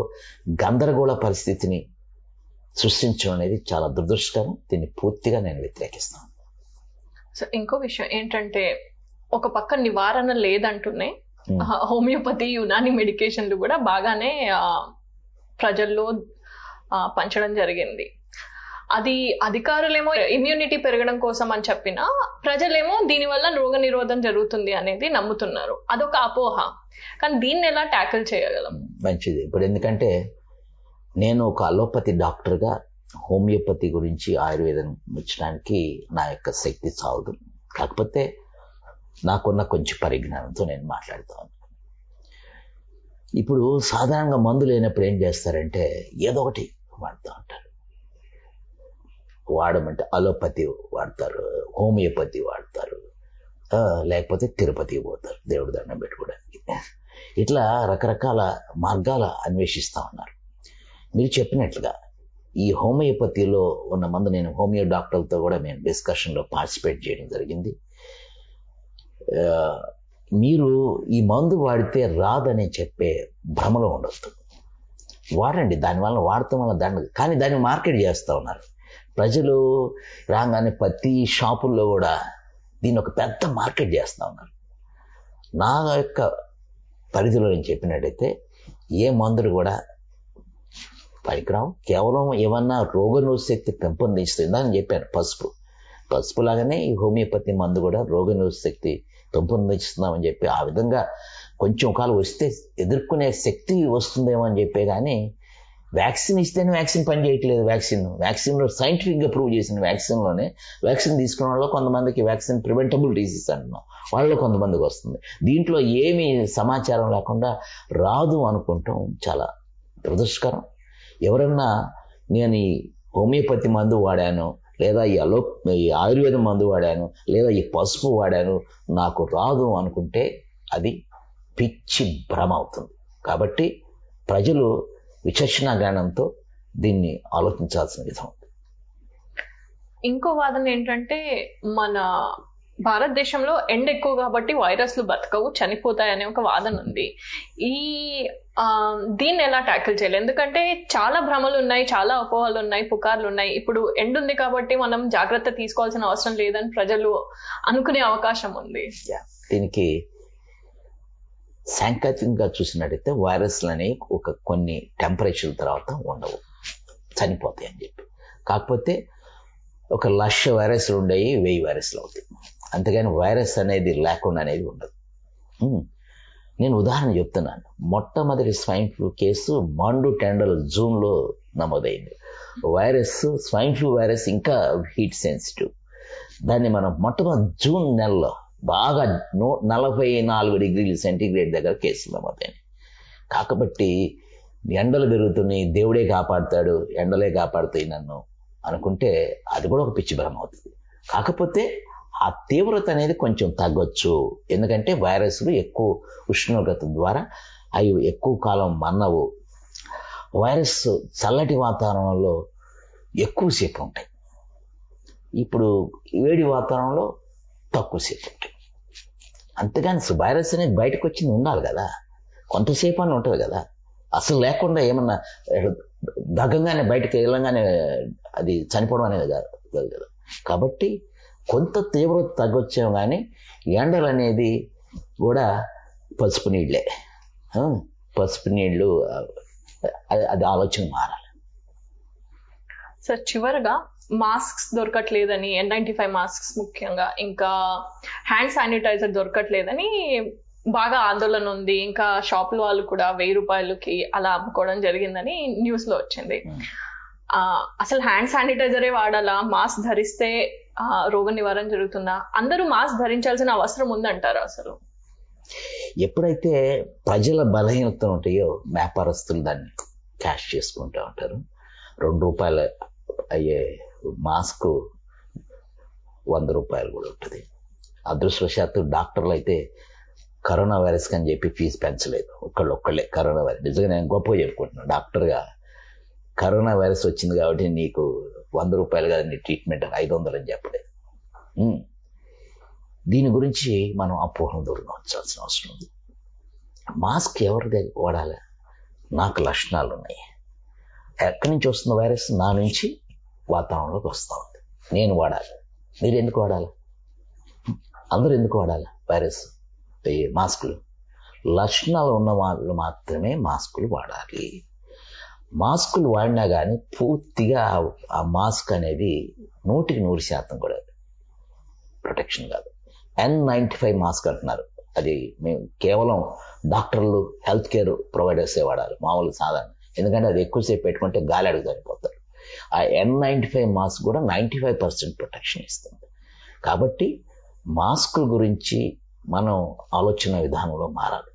గందరగోళ పరిస్థితిని సృష్టించడం అనేది చాలా దురదృష్టకరం. దీన్ని పూర్తిగా నేను వ్యతిరేకిస్తాను. సో ఇంకో విషయం ఏంటంటే ఒక పక్క నివారణ లేదంటూనే హోమియోపతి యునాని మెడికేషన్లు కూడా బాగానే ప్రజల్లో పంచడం జరిగింది. అది అధికారులేమో ఇమ్యూనిటీ పెరగడం కోసం అని చెప్పినా ప్రజలేమో దీనివల్ల రోగ నిరోధం జరుగుతుంది అనేది నమ్ముతున్నారు. అదొక అపోహ. కానీ దీన్ని ఎలా ట్యాకిల్ చేయగలం? మంచిది. ఇప్పుడు ఎందుకంటే నేను ఒక అలోపతి డాక్టర్గా హోమియోపతి గురించి ఆయుర్వేదం వచ్చడానికి నా యొక్క శక్తి చాలదు కాకపోతే నాకున్న కొంచెం పరిజ్ఞానంతో నేను మాట్లాడుతూ ఇప్పుడు సాధారణంగా మందు లేనప్పుడు ఏం చేస్తారంటే ఏదో ఒకటి వాడుతూ ఉంటారు. వాడమంటే అలోపతి వాడతారు హోమియోపతి వాడతారు లేకపోతే తిరుపతికి పోతారు దేవుడి దండం పెట్టుకోవడానికి. ఇట్లా రకరకాల మార్గాల అన్వేషిస్తూ ఉన్నారు. మీరు చెప్పినట్లుగా ఈ హోమియోపతిలో ఉన్న మందు నేను హోమియో డాక్టర్లతో కూడా మేము డిస్కషన్లో పార్టిసిపేట్ చేయడం జరిగింది. మీరు ఈ మందు వాడితే రాదని చెప్పే భ్రమలో ఉండొద్దు. వాడండి దానివల్ల వాడటం వల్ల దండ కానీ దాన్ని మార్కెట్ చేస్తూ ఉన్నారు. ప్రజలు రాగానే ప్రతి షాపుల్లో కూడా దీన్ని ఒక పెద్ద మార్కెట్ చేస్తూ ఉన్నారు. నా యొక్క పరిధిలో నేను చెప్పినట్టయితే ఏ మందులు కూడా పనికిరావు. కేవలం ఏమన్నా రోగనిరోధ శక్తి పెంపొందిస్తుందని అని చెప్పాను పసుపు. పసుపు లాగానే ఈ హోమియోపతి మందు కూడా రోగనిరోధ శక్తి పెంపొందిస్తున్నామని చెప్పి ఆ విధంగా కొంచెం కాలు వస్తే ఎదుర్కొనే శక్తి వస్తుందేమో అని చెప్పే కానీ వ్యాక్సిన్ ఇస్తేనే వ్యాక్సిన్ పని చేయట్లేదు వ్యాక్సిన్. వ్యాక్సిన్లో సైంటిఫిక్గా ప్రూవ్ చేసిన వ్యాక్సిన్లోనే వ్యాక్సిన్ తీసుకున్న వాళ్ళు కొంతమందికి వ్యాక్సిన్ ప్రివెంటబుల్ డిసీజ్ అంటున్నాం. వాళ్ళలో కొంతమందికి వస్తుంది. దీంట్లో ఏమీ సమాచారం లేకుండా రాదు అనుకుంటాం. చాలా దురదృష్టకరం. ఎవరన్నా నేను ఈ హోమియోపతి మందు వాడాను లేదా ఈ అలో ఈ ఆయుర్వేదం మందు వాడాను లేదా ఈ పసుపు వాడాను నాకు రాదు అనుకుంటే అది పిచ్చి భ్రమ అవుతుంది. కాబట్టి ప్రజలు విచక్షణ జ్ఞానంతో దీన్ని ఆలోచించాల్సిన విధం ఇంకో వాదన ఏంటంటే మన భారతదేశంలో ఎండ ఎక్కువ కాబట్టి వైరస్లు బతకవు చనిపోతాయి అనే ఒక వాదన ఉంది. ఈ దీన్ని ఎలా ట్యాకిల్ చేయాలి? ఎందుకంటే చాలా భ్రమలు ఉన్నాయి చాలా అపోహలు ఉన్నాయి పుకార్లు ఉన్నాయి. ఇప్పుడు ఎండ ఉంది కాబట్టి మనం జాగ్రత్త తీసుకోవాల్సిన అవసరం లేదని ప్రజలు అనుకునే అవకాశం ఉంది. దీనికి సాంకేతికంగా చూసినట్టయితే వైరస్లు అనేవి ఒక కొన్ని టెంపరేచర్ తర్వాత ఉండవు. చనిపోతాయి అని చెప్పి. కాకపోతే ఒక లక్ష వైరస్లు ఉండేవి వెయ్యి వైరస్లు అవుతాయి. అంతేగాని వైరస్ అనేది లేకుండా అనేది ఉండదు. నేను ఉదాహరణ చెప్తున్నాను. మొట్టమొదటి స్వైన్ ఫ్లూ కేసు మండు టెండల్ జూన్లో నమోదైంది. వైరస్ స్వైన్ ఫ్లూ వైరస్ ఇంకా హీట్ సెన్సిటివ్. దాన్ని మనం మొట్టమొదటి జూన్ నెలలో బాగా నూ నలభై నాలుగు డిగ్రీలు సెంటీగ్రేడ్ దగ్గర కేసులు నమోదైనాయి. కాకబట్టి ఎండలు పెరుగుతున్నాయి దేవుడే కాపాడుతాడు ఎండలే కాపాడుతాయి నన్ను అనుకుంటే అది కూడా ఒక పిచ్చి భ్రమ అవుతుంది. కాకపోతే ఆ తీవ్రత అనేది కొంచెం తగ్గొచ్చు. ఎందుకంటే వైరస్లు ఎక్కువ ఉష్ణోగ్రత ద్వారా అవి ఎక్కువ కాలం మన్నవు. వైరస్ చల్లటి వాతావరణంలో ఎక్కువసేపు ఉంటాయి. ఇప్పుడు వేడి వాతావరణంలో తక్కువసేపు ఉంటాయి. అంతేగాని వైరస్ అనేది బయటకు వచ్చింది ఉండాలి కదా. కొంతసేపు అని ఉంటుంది కదా. అసలు లేకుండా ఏమన్నా దగ్గంగానే బయటకు వెళ్ళంగానే అది చనిపోవడం అనేది కాదు కదా. కాబట్టి కొంత తీవ్రత తగ్గొచ్చాం కానీ ఎండలు అనేది కూడా పసుపు నీళ్ళే. పసుపు నీళ్ళు అది- ఆలోచన మారాలి. సార్ చివరగా మాస్క్స్ దొరకట్లేదని ఎన్ నైన్టీ ఫైవ్ మాస్క్స్ ముఖ్యంగా ఇంకా హ్యాండ్ శానిటైజర్ దొరకట్లేదని బాగా ఆందోళన ఉంది. ఇంకా షాపుల వాళ్ళు కూడా వెయ్యి రూపాయలకి అలా అమ్ముకోవడం జరిగిందని న్యూస్లో వచ్చింది అసలు హ్యాండ్ శానిటైజరే వాడాలా? మాస్క్ ధరిస్తే రోగ నివారణ జరుగుతుందా? అందరూ మాస్క్ ధరించాల్సిన అవసరం ఉందంటారు అసలు? ఎప్పుడైతే ప్రజల బలహీనతలు ఉంటాయో వ్యాపారస్తులు దాన్ని క్యాష్ చేసుకుంటూ ఉంటారు. రెండు రూపాయలు అయ్యే మాస్క్ వంద రూపాయలు కూడా ఉంటుంది. అదృష్టవశాత్తు డాక్టర్లు అయితే కరోనా వైరస్ అని చెప్పి ఫీజు పెంచలేదు. ఒకళ్ళు ఒక్కళ్ళే కరోనా వైరస్. నిజంగా నేను గొప్ప చెప్పుకుంటున్నాను డాక్టర్గా కరోనా వైరస్ వచ్చింది కాబట్టి నీకు వంద రూపాయలు కదండి ట్రీట్మెంట్ ఐదు వందలు అని చెప్పలేదు దీని గురించి మనం అపోహం దూరంగా ఉంచాల్సిన అవసరం ఉంది. మాస్క్ ఎవరి దగ్గర వాడాలి? నాకు లక్షణాలు ఉన్నాయి. ఎక్కడి నుంచి వస్తున్న వైరస్? నా నుంచి వాతావరణంలోకి వస్తూ ఉంది. నేను వాడాలి. మీరు ఎందుకు వాడాలి? అందరూ ఎందుకు వాడాలి వైరస్? మాస్కులు. లక్షణాలు ఉన్న వాళ్ళు మాత్రమే మాస్కులు వాడాలి. మాస్కులు వాడినా కానీ పూర్తిగా ఆ- మాస్క్ అనేది నూటికి నూరు శాతం కూడా ప్రొటెక్షన్ కాదు. ఎన్ నైంటీ ఫైవ్ మాస్క్ అంటున్నారు. అది మేము కేవలం డాక్టర్లు హెల్త్ కేర్ ప్రొవైడర్సే వాడాలి మామూలు సాధారణ. ఎందుకంటే అది ఎక్కువసేపు పెట్టుకుంటే గాలి అడుగు చనిపోతారు ఆ ఎన్ నైంటీ ఫైవ్ మాస్క్ కూడా నైంటీ ఫైవ్ పర్సెంట్ ప్రొటెక్షన్ ఇస్తుంది. కాబట్టి మాస్కుల గురించి మనం ఆలోచన విధానంలో మారాలి.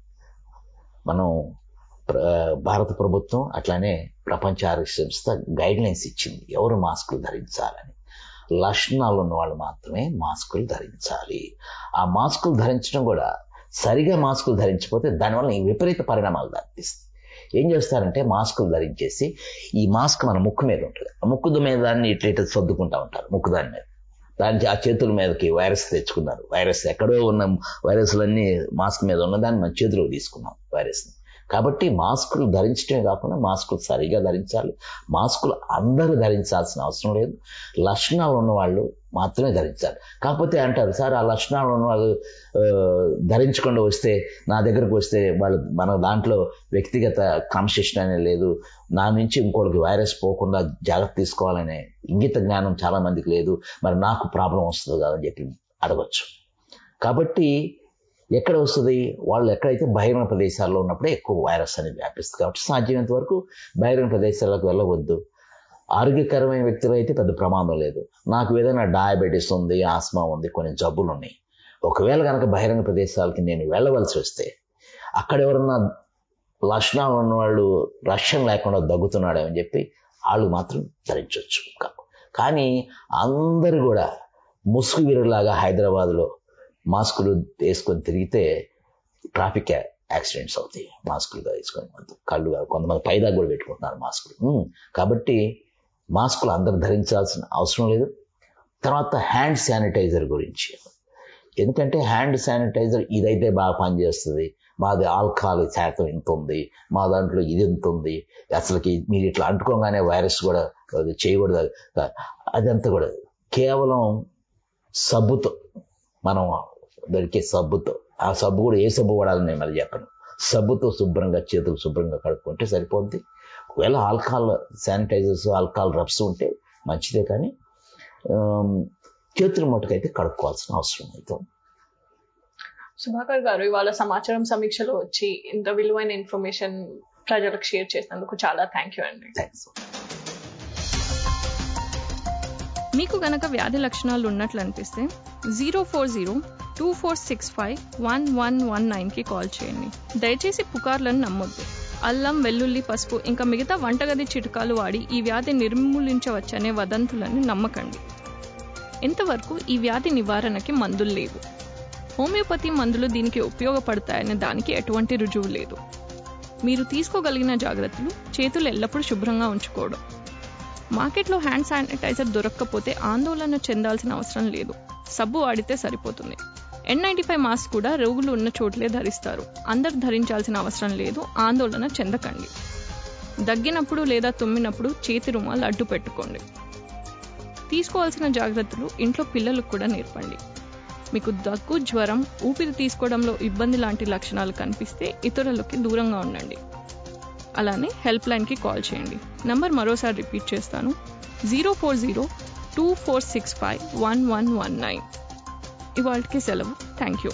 మనం భారత ప్రభుత్వం అట్లానే ప్రపంచ ఆరోగ్య సంస్థ గైడ్ లైన్స్ ఇచ్చింది. ఎవరు మాస్కులు ధరించాలని? లక్షణాలు ఉన్న వాళ్ళు మాత్రమే మాస్కులు ధరించాలి. ఆ మాస్కులు ధరించడం కూడా సరిగా మాస్కులు ధరించకపోతే దానివల్ల విపరీత పరిణామాలు దారితీస్తాయి. ఏం చేస్తారంటే మాస్కులు ధరించేసి ఈ మాస్క్ మన ముక్కు మీద ఉంటుంది. ఆ ముక్కు మీద దాన్ని ఇట్లా ఇట్లా సర్దుకుంటా ఉంటారు ముక్కు దాని మీద. దాని ఆ చేతుల మీదకి వైరస్ తెచ్చుకున్నారు. వైరస్ ఎక్కడో ఉన్న వైరస్లన్నీ మాస్క్ మీద ఉన్న దాన్ని మన చేతిలో తీసుకున్నాం వైరస్ని. కాబట్టి మాస్కులు ధరించడమే కాకుండా మాస్కులు సరిగా ధరించాలి. మాస్కులు అందరూ ధరించాల్సిన అవసరం లేదు. లక్షణాలు ఉన్న వాళ్ళు మాత్రమే ధరించాలి. కాకపోతే అంటారు సార్ ఆ లక్షణాలు ఉన్న వాళ్ళు ధరించకుండా వస్తే నా దగ్గరకు వస్తే వాళ్ళు మన దాంట్లో వ్యక్తిగత క్రమశిక్షణ అనేది లేదు. నా నుంచి ఇంకోటికి వైరస్ పోకుండా జాగ్రత్త తీసుకోవాలనే ఇంగిత జ్ఞానం చాలా మందికి లేదు. మరి నాకు ప్రాబ్లం వస్తుంది కదా అని చెప్పి అడగచ్చు. కాబట్టి ఎక్కడ వస్తుంది? వాళ్ళు ఎక్కడైతే బహిరంగ ప్రదేశాల్లో ఉన్నప్పుడే ఎక్కువ వైరస్ అనేది వ్యాపిస్తుంది కాబట్టి సాధ్యమైనంత వరకు బహిరంగ ప్రదేశాలకు వెళ్ళవద్దు. ఆరోగ్యకరమైన వ్యక్తులు అయితే పెద్ద ప్రమాదం లేదు. నాకు ఏదైనా డయాబెటీస్ ఉంది ఆస్మా ఉంది కొన్ని జబ్బులు ఉన్నాయి ఒకవేళ కనుక బహిరంగ ప్రదేశాలకి నేను వెళ్ళవలసి వస్తే అక్కడ ఎవరన్నా లక్షణాలు ఉన్నవాళ్ళు లక్ష్యం లేకుండా దగ్గుతున్నాడేమని చెప్పి వాళ్ళు మాత్రం ధరించవచ్చు. కానీ అందరూ కూడా ముసుగు వీరులాగా హైదరాబాద్లో మాస్కులు వేసుకొని తిరిగితే ట్రాఫిక్ యాక్సిడెంట్స్ అవుతాయి. మాస్కులు వేసుకొని కళ్ళు కొంతమంది పైదా కూడా పెట్టుకుంటున్నారు మాస్కులు. కాబట్టి మాస్కులు అందరు ధరించాల్సిన అవసరం లేదు. తర్వాత హ్యాండ్ శానిటైజర్ గురించి. ఎందుకంటే హ్యాండ్ శానిటైజర్ ఇదైతే బాగా పనిచేస్తుంది. మాది ఆల్కహాల్ శాతం ఇంత ఉంది. మా దాంట్లో ఇది ఇంత ఉంది. అసలుకి మీరు ఇట్లా అంటుకోగానే వైరస్ కూడా చేయకూడదు. అదంతా కూడా కేవలం సబ్బుతో మనం దొరికే సబ్బుతో. ఆ సబ్బు కూడా ఏ సబ్బు వాడాలని నేను మళ్ళీ చెప్పను. సబ్బుతో శుభ్రంగా చేతులు శుభ్రంగా కడుక్కుంటే సరిపోద్ది. ఒకవేళ ఆల్కహాల్ శానిటైజర్స్ ఆల్కహాల్ రబ్స్ ఉంటే మంచిదే కానీ చేతుల మటుకైతే కడుక్కోవాల్సిన అవసరం అయితే ఉంది. సుధాకర్ గారు ఇవాళ సమాచారం సమీక్షలో వచ్చి ఇంత విలువైన ఇన్ఫర్మేషన్ ప్రజలకు షేర్ చేసినందుకు చాలా థ్యాంక్ యూ అండి. థ్యాంక్స్. మీకు గనక వ్యాధి లక్షణాలు ఉన్నట్లు అనిపిస్తే zero four zero two four six five one one one నైన్కి కాల్ చేయండి. దయచేసి పుకార్లను నమ్మొద్దు. అల్లం వెల్లుల్లి పసుపు ఇంకా మిగతా వంటగది చిట్కాలు వాడి ఈ వ్యాధి నిర్మూలించవచ్చనే వదంతులను నమ్మకండి. ఇంతవరకు ఈ వ్యాధి నివారణకి మందులు లేవు. హోమియోపతి మందులు దీనికి ఉపయోగపడతాయనే దానికి ఎటువంటి రుజువు లేదు. మీరు తీసుకోగలిగిన జాగ్రత్తలు చేతులు ఎల్లప్పుడూ శుభ్రంగా ఉంచుకోవడం. మార్కెట్లో హ్యాండ్ శానిటైజర్ దొరక్కపోతే ఆందోళన చెందాల్సిన అవసరం లేదు. సబ్బు వాడితే సరిపోతుంది. ఎన్ నైంటీ ఫైవ్ మాస్క్ కూడా రోగులు ఉన్న చోట్లే ధరిస్తారు. అందరు ధరించాల్సిన అవసరం లేదు. ఆందోళన చెందకండి. దగ్గినప్పుడు లేదా తుమ్మినప్పుడు చేతి రుమాలు అడ్డు పెట్టుకోండి. తీసుకోవాల్సిన జాగ్రత్తలు ఇంట్లో పిల్లలకు కూడా నేర్పండి. మీకు దగ్గు జ్వరం ఊపిరి తీసుకోవడంలో ఇబ్బంది లాంటి లక్షణాలు కనిపిస్తే ఇతరులకి దూరంగా ఉండండి. అలానే హెల్ప్ లైన్కి కాల్ చేయండి. నంబర్ మరోసారి రిపీట్ చేస్తాను. Zero four zero two four six five one one one nine ఇవాళకి సెలవు. థ్యాంక్ యూ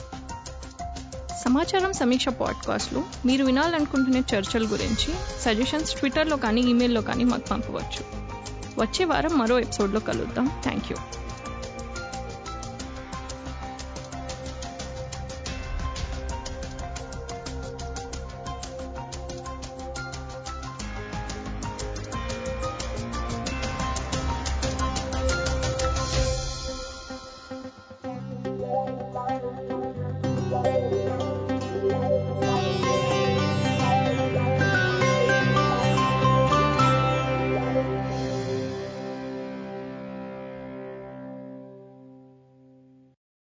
సమాచారం సమీక్ష పాడ్కాస్ట్లో మీరు వినాలనుకుంటున్న చర్చల గురించి సజెషన్స్ ట్విట్టర్లో కానీ ఈమెయిల్లో కానీ మాకు పంపవచ్చు. వచ్చే వారం మరో ఎపిసోడ్లో కలుద్దాం. Thank you